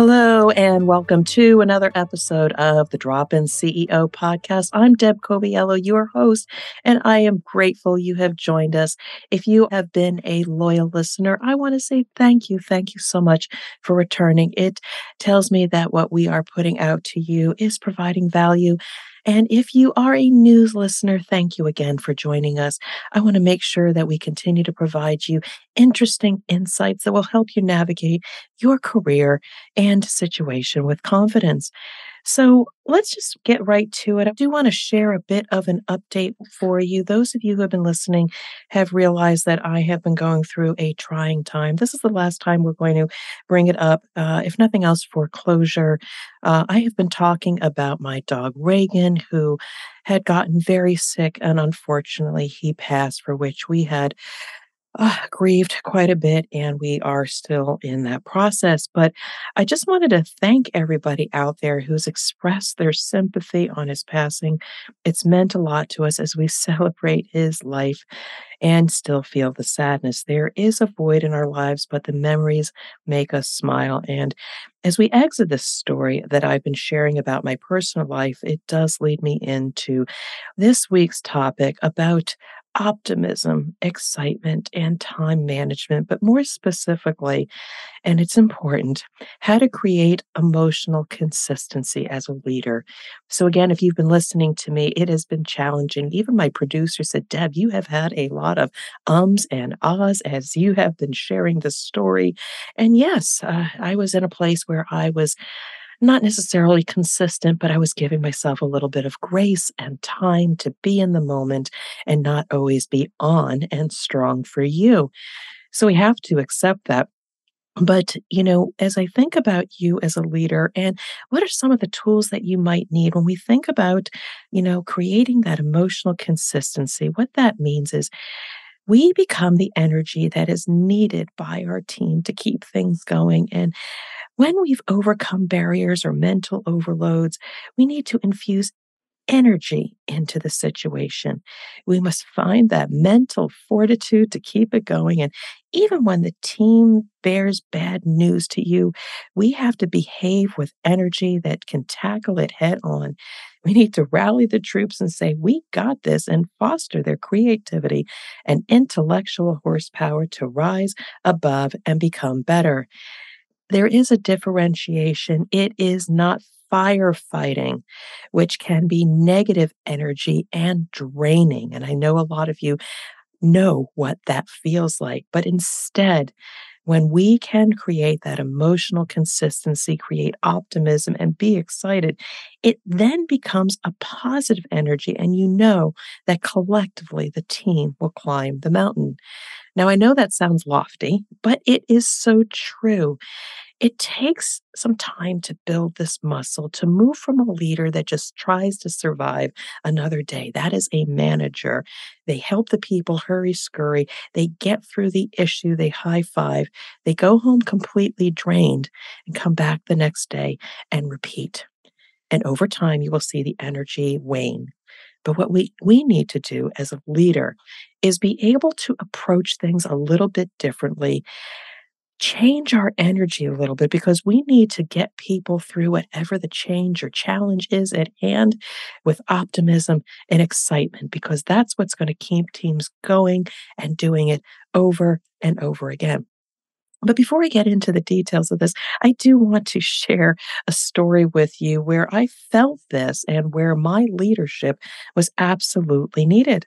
Hello, and welcome to another episode of the Drop In CEO podcast. I'm Deb Coviello, your host, and I am grateful you have joined us. If you have been a loyal listener, I want to say thank you. Thank you so much for returning. It tells me that what we are putting out to you is providing value and if you are a news listener, thank you again for joining us. I want to make sure that we continue to provide you interesting insights that will help you navigate your career and situation with confidence. So let's just get right to it. I do want to share a bit of an update for you. Those of you who have been listening have realized that I have been going through a trying time. This is the last time we're going to bring it up, uh, if nothing else, for closure. Uh, I have been talking about my dog Reagan, who had gotten very sick, and unfortunately, he passed, for which we had uh, grieved quite a bit, and we are still in that process. But I just wanted to thank everybody out there who's expressed their sympathy on his passing. It's meant a lot to us as we celebrate his life and still feel the sadness. There is a void in our lives, but the memories make us smile. And as we exit this story that I've been sharing about my personal life, it does lead me into this week's topic about optimism, excitement, and time management, but more specifically, and it's important, how to create emotional consistency as a leader. So, again, if you've been listening to me, it has been challenging. Even my producer said, Deb, you have had a lot of ums and ahs as you have been sharing the story. And yes, uh, I was in a place where I was not necessarily consistent, but I was giving myself a little bit of grace and time to be in the moment and not always be on and strong for you. So we have to accept that. But, you know, as I think about you as a leader and what are some of the tools that you might need when we think about, you know, creating that emotional consistency, what that means is we become the energy that is needed by our team to keep things going. And when we've overcome barriers or mental overloads, we need to infuse energy into the situation. We must find that mental fortitude to keep it going. And even when the team bears bad news to you, we have to behave with energy that can tackle it head on. We need to rally the troops and say, We got this, and foster their creativity and intellectual horsepower to rise above and become better there is a differentiation. It is not firefighting, which can be negative energy and draining. And I know a lot of you know what that feels like, but instead, when we can create that emotional consistency, create optimism, and be excited, it then becomes a positive energy. And you know that collectively the team will climb the mountain. Now, I know that sounds lofty, but it is so true. It takes some time to build this muscle, to move from a leader that just tries to survive another day. That is a manager. They help the people hurry scurry. They get through the issue. They high five. They go home completely drained and come back the next day and repeat. And over time, you will see the energy wane. But what we, we need to do as a leader is be able to approach things a little bit differently change our energy a little bit because we need to get people through whatever the change or challenge is at hand with optimism and excitement because that's what's going to keep teams going and doing it over and over again. But before I get into the details of this, I do want to share a story with you where I felt this and where my leadership was absolutely needed.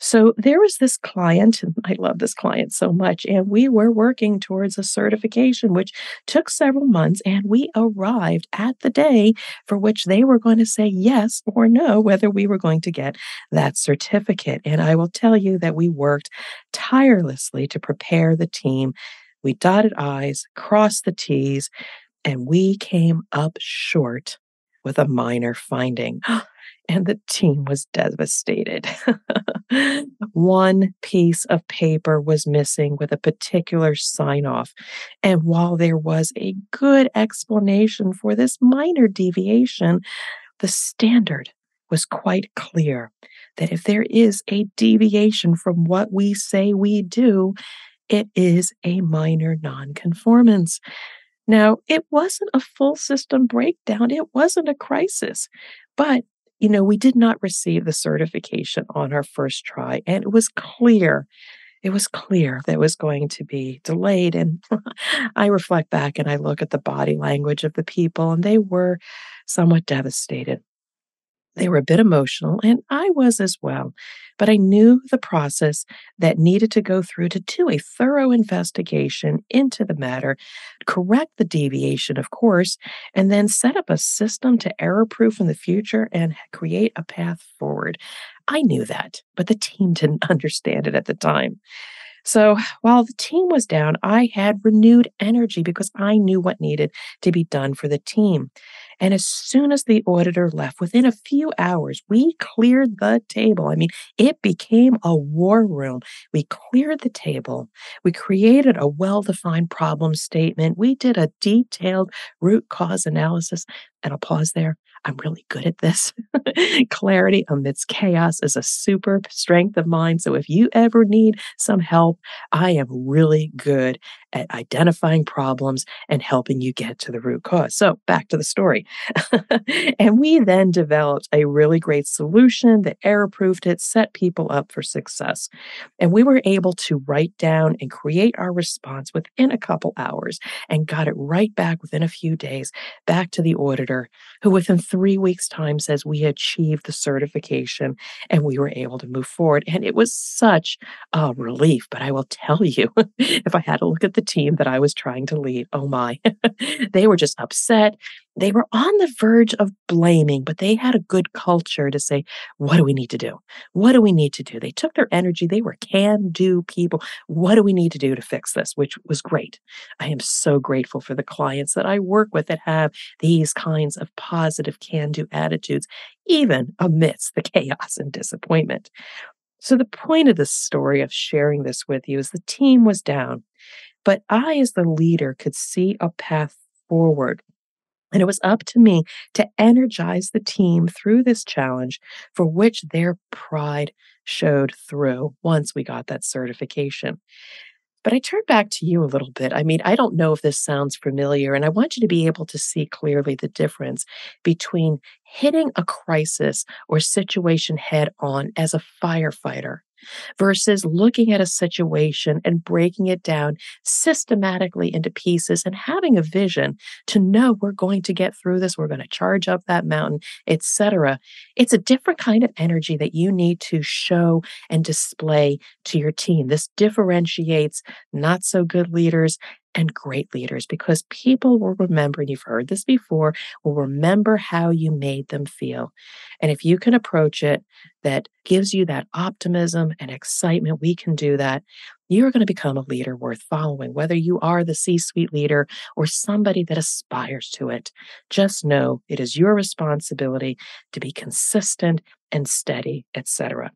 So there was this client, and I love this client so much, and we were working towards a certification, which took several months, and we arrived at the day for which they were going to say yes or no, whether we were going to get that certificate. And I will tell you that we worked tirelessly to prepare the team We dotted I's, crossed the T's, and we came up short with a minor finding. And the team was devastated. One piece of paper was missing with a particular sign off. And while there was a good explanation for this minor deviation, the standard was quite clear that if there is a deviation from what we say we do, it is a minor nonconformance. Now, it wasn't a full system breakdown, it wasn't a crisis, but you know, we did not receive the certification on our first try, and it was clear. It was clear that was going to be delayed. And I reflect back and I look at the body language of the people, and they were somewhat devastated. They were a bit emotional, and I was as well. But I knew the process that needed to go through to do a thorough investigation into the matter, correct the deviation, of course, and then set up a system to error proof in the future and create a path forward. I knew that, but the team didn't understand it at the time. So while the team was down, I had renewed energy because I knew what needed to be done for the team. And as soon as the auditor left, within a few hours, we cleared the table. I mean, it became a war room. We cleared the table. We created a well defined problem statement. We did a detailed root cause analysis. And I'll pause there. I'm really good at this. Clarity amidst chaos is a super strength of mine. So if you ever need some help, I am really good at identifying problems and helping you get to the root cause. So back to the story. and we then developed a really great solution that error proofed it, set people up for success. And we were able to write down and create our response within a couple hours and got it right back within a few days back to the auditor, who within three weeks' time says we achieved the certification and we were able to move forward. And it was such a relief. But I will tell you, if I had to look at the team that I was trying to lead. Oh my. they were just upset. They were on the verge of blaming, but they had a good culture to say, what do we need to do? What do we need to do? They took their energy. They were can do people. What do we need to do to fix this? Which was great. I am so grateful for the clients that I work with that have these kinds of positive can do attitudes, even amidst the chaos and disappointment. So, the point of this story of sharing this with you is the team was down. But I, as the leader, could see a path forward. And it was up to me to energize the team through this challenge for which their pride showed through once we got that certification. But I turn back to you a little bit. I mean, I don't know if this sounds familiar, and I want you to be able to see clearly the difference between hitting a crisis or situation head on as a firefighter versus looking at a situation and breaking it down systematically into pieces and having a vision to know we're going to get through this, we're going to charge up that mountain, etc. It's a different kind of energy that you need to show and display to your team. This differentiates not so good leaders and great leaders because people will remember, and you've heard this before, will remember how you made them feel. And if you can approach it that gives you that optimism and excitement, we can do that. You're going to become a leader worth following, whether you are the C suite leader or somebody that aspires to it. Just know it is your responsibility to be consistent and steady, etc.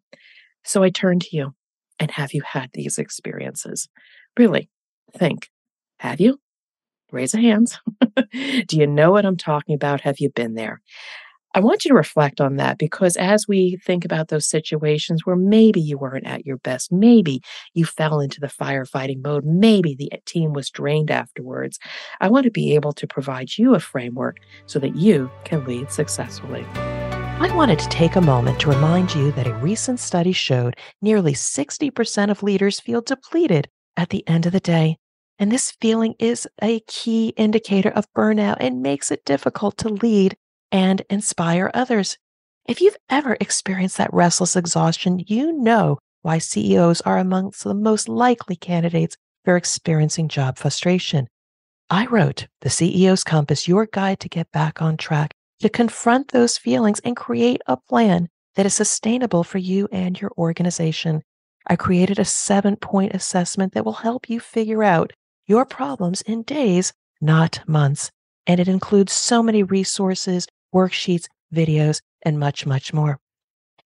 So I turn to you and have you had these experiences? Really think have you? Raise a hands. Do you know what I'm talking about? Have you been there? I want you to reflect on that because as we think about those situations where maybe you weren't at your best, maybe you fell into the firefighting mode, maybe the eh, team was drained afterwards, I want to be able to provide you a framework so that you can lead successfully. I wanted to take a moment to remind you that a recent study showed nearly 60% of leaders feel depleted at the end of the day. And this feeling is a key indicator of burnout and makes it difficult to lead and inspire others. If you've ever experienced that restless exhaustion, you know why CEOs are amongst the most likely candidates for experiencing job frustration. I wrote The CEO's Compass, your guide to get back on track, to confront those feelings and create a plan that is sustainable for you and your organization. I created a seven point assessment that will help you figure out your problems in days, not months. And it includes so many resources, worksheets, videos, and much, much more.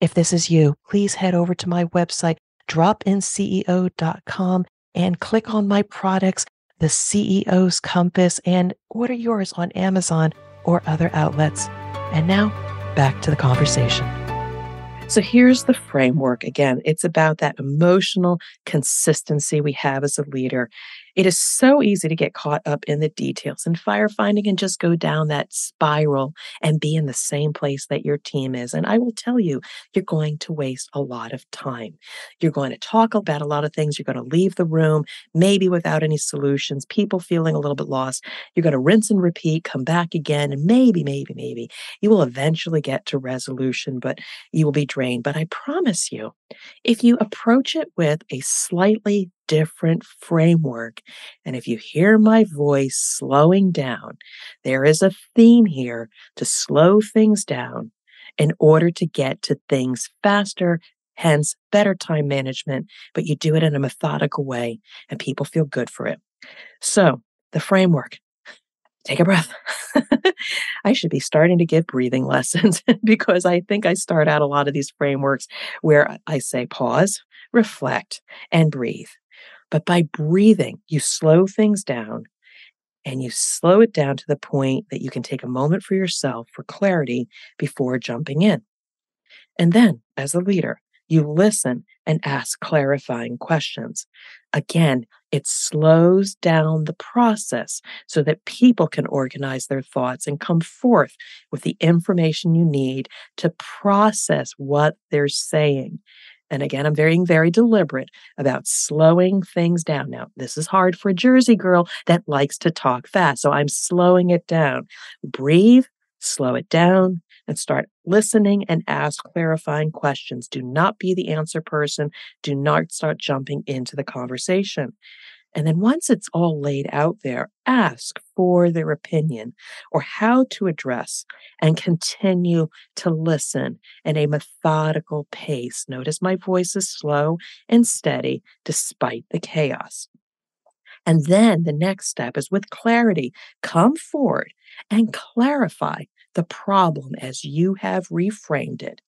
If this is you, please head over to my website, dropinceo.com, and click on my products, the CEO's Compass, and order yours on Amazon or other outlets. And now, back to the conversation. So here's the framework. Again, it's about that emotional consistency we have as a leader. It is so easy to get caught up in the details and firefighting and just go down that spiral and be in the same place that your team is. And I will tell you, you're going to waste a lot of time. You're going to talk about a lot of things. You're going to leave the room, maybe without any solutions, people feeling a little bit lost. You're going to rinse and repeat, come back again, and maybe, maybe, maybe you will eventually get to resolution, but you will be drained. But I promise you, if you approach it with a slightly different framework. And if you hear my voice slowing down, there is a theme here to slow things down in order to get to things faster, hence better time management, but you do it in a methodical way and people feel good for it. So, the framework take a breath. I should be starting to give breathing lessons because I think I start out a lot of these frameworks where I say pause, reflect, and breathe. But by breathing, you slow things down and you slow it down to the point that you can take a moment for yourself for clarity before jumping in. And then, as a leader, you listen and ask clarifying questions. Again, it slows down the process so that people can organize their thoughts and come forth with the information you need to process what they're saying. And again, I'm very, very deliberate about slowing things down. Now, this is hard for a Jersey girl that likes to talk fast. So I'm slowing it down. Breathe, slow it down, and start listening and ask clarifying questions. Do not be the answer person. Do not start jumping into the conversation. And then once it's all laid out there, ask for their opinion or how to address and continue to listen in a methodical pace. Notice my voice is slow and steady despite the chaos. And then the next step is with clarity, come forward and clarify the problem as you have reframed it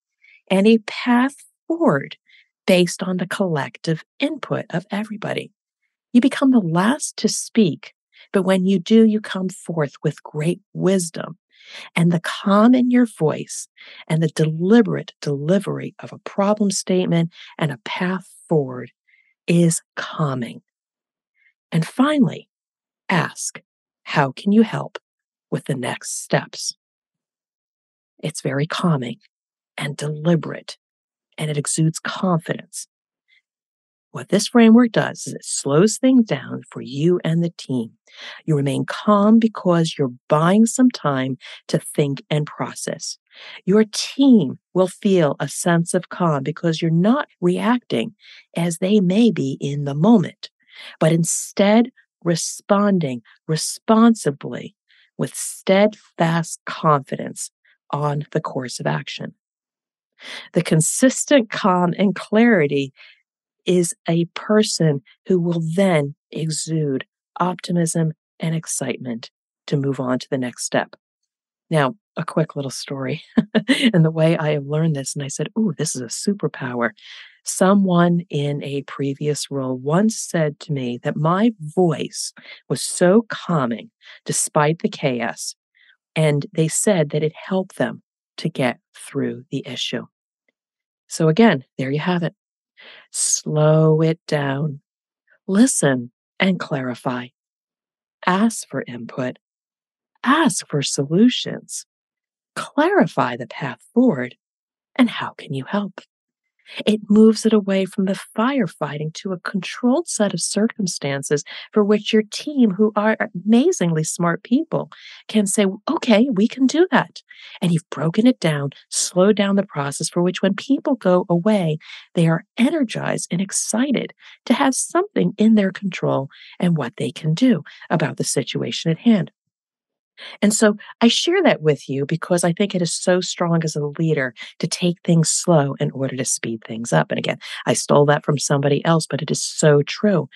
and a path forward based on the collective input of everybody. You become the last to speak, but when you do, you come forth with great wisdom and the calm in your voice and the deliberate delivery of a problem statement and a path forward is calming. And finally, ask, how can you help with the next steps? It's very calming and deliberate, and it exudes confidence what this framework does is it slows things down for you and the team. You remain calm because you're buying some time to think and process. Your team will feel a sense of calm because you're not reacting as they may be in the moment, but instead responding responsibly with steadfast confidence on the course of action. The consistent calm and clarity is a person who will then exude optimism and excitement to move on to the next step. Now, a quick little story and the way I have learned this, and I said, Ooh, this is a superpower. Someone in a previous role once said to me that my voice was so calming despite the chaos, and they said that it helped them to get through the issue. So, again, there you have it. Slow it down. Listen and clarify. Ask for input. Ask for solutions. Clarify the path forward. And how can you help? It moves it away from the firefighting to a controlled set of circumstances for which your team, who are amazingly smart people, can say, okay, we can do that. And you've broken it down, slowed down the process for which when people go away, they are energized and excited to have something in their control and what they can do about the situation at hand. And so I share that with you because I think it is so strong as a leader to take things slow in order to speed things up. And again, I stole that from somebody else, but it is so true.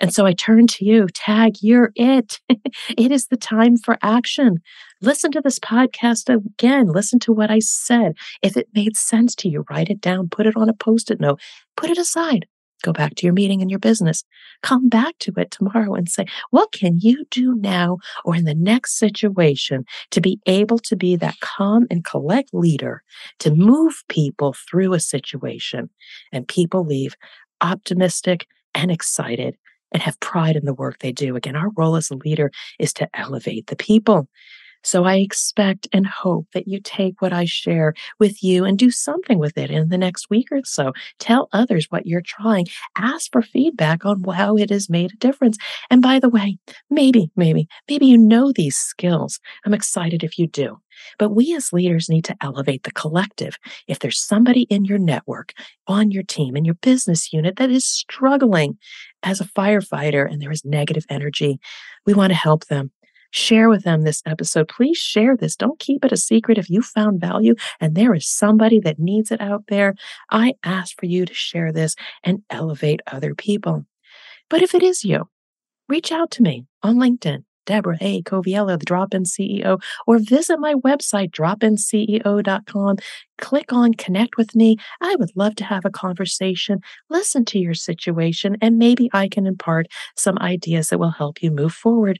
And so I turn to you, tag, you're it. it is the time for action. Listen to this podcast again. Listen to what I said. If it made sense to you, write it down, put it on a post it note, put it aside. Go back to your meeting and your business. Come back to it tomorrow and say, what can you do now or in the next situation to be able to be that calm and collect leader to move people through a situation and people leave optimistic and excited and have pride in the work they do. Again, our role as a leader is to elevate the people. So I expect and hope that you take what I share with you and do something with it in the next week or so. Tell others what you're trying. Ask for feedback on how it has made a difference. And by the way, maybe, maybe, maybe you know these skills. I'm excited if you do. But we as leaders need to elevate the collective. If there's somebody in your network, on your team, in your business unit that is struggling as a firefighter and there is negative energy, we want to help them. Share with them this episode. Please share this. Don't keep it a secret if you found value and there is somebody that needs it out there. I ask for you to share this and elevate other people. But if it is you, reach out to me on LinkedIn. Deborah A. Coviello, the Drop In CEO, or visit my website, dropinceo.com. Click on connect with me. I would love to have a conversation, listen to your situation, and maybe I can impart some ideas that will help you move forward.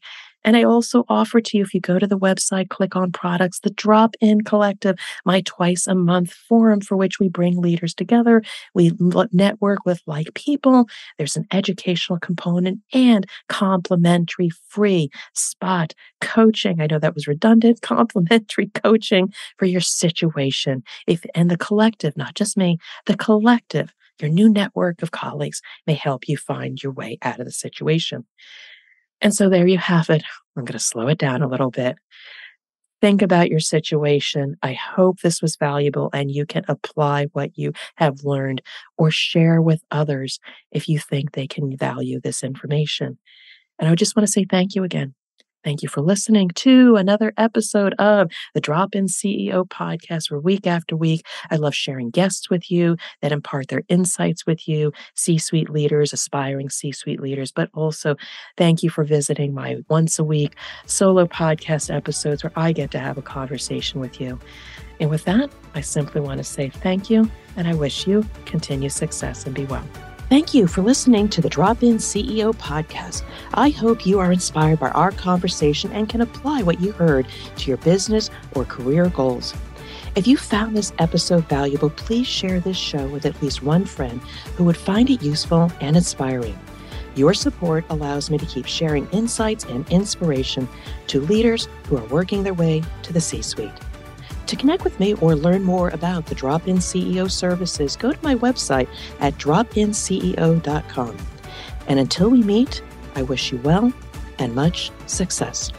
And I also offer to you, if you go to the website, click on products, the Drop In Collective, my twice a month forum for which we bring leaders together. We network with like people. There's an educational component and complimentary free spot coaching. I know that was redundant, complimentary coaching for your situation. If and the collective, not just me, the collective your new network of colleagues may help you find your way out of the situation. And so there you have it. I'm going to slow it down a little bit. Think about your situation. I hope this was valuable and you can apply what you have learned or share with others if you think they can value this information. And I just want to say thank you again. Thank you for listening to another episode of the Drop In CEO podcast, where week after week, I love sharing guests with you that impart their insights with you, C suite leaders, aspiring C suite leaders, but also thank you for visiting my once a week solo podcast episodes where I get to have a conversation with you. And with that, I simply want to say thank you and I wish you continued success and be well. Thank you for listening to the Drop In CEO podcast. I hope you are inspired by our conversation and can apply what you heard to your business or career goals. If you found this episode valuable, please share this show with at least one friend who would find it useful and inspiring. Your support allows me to keep sharing insights and inspiration to leaders who are working their way to the C suite. To connect with me or learn more about the Drop In CEO services, go to my website at dropinceo.com. And until we meet, I wish you well and much success.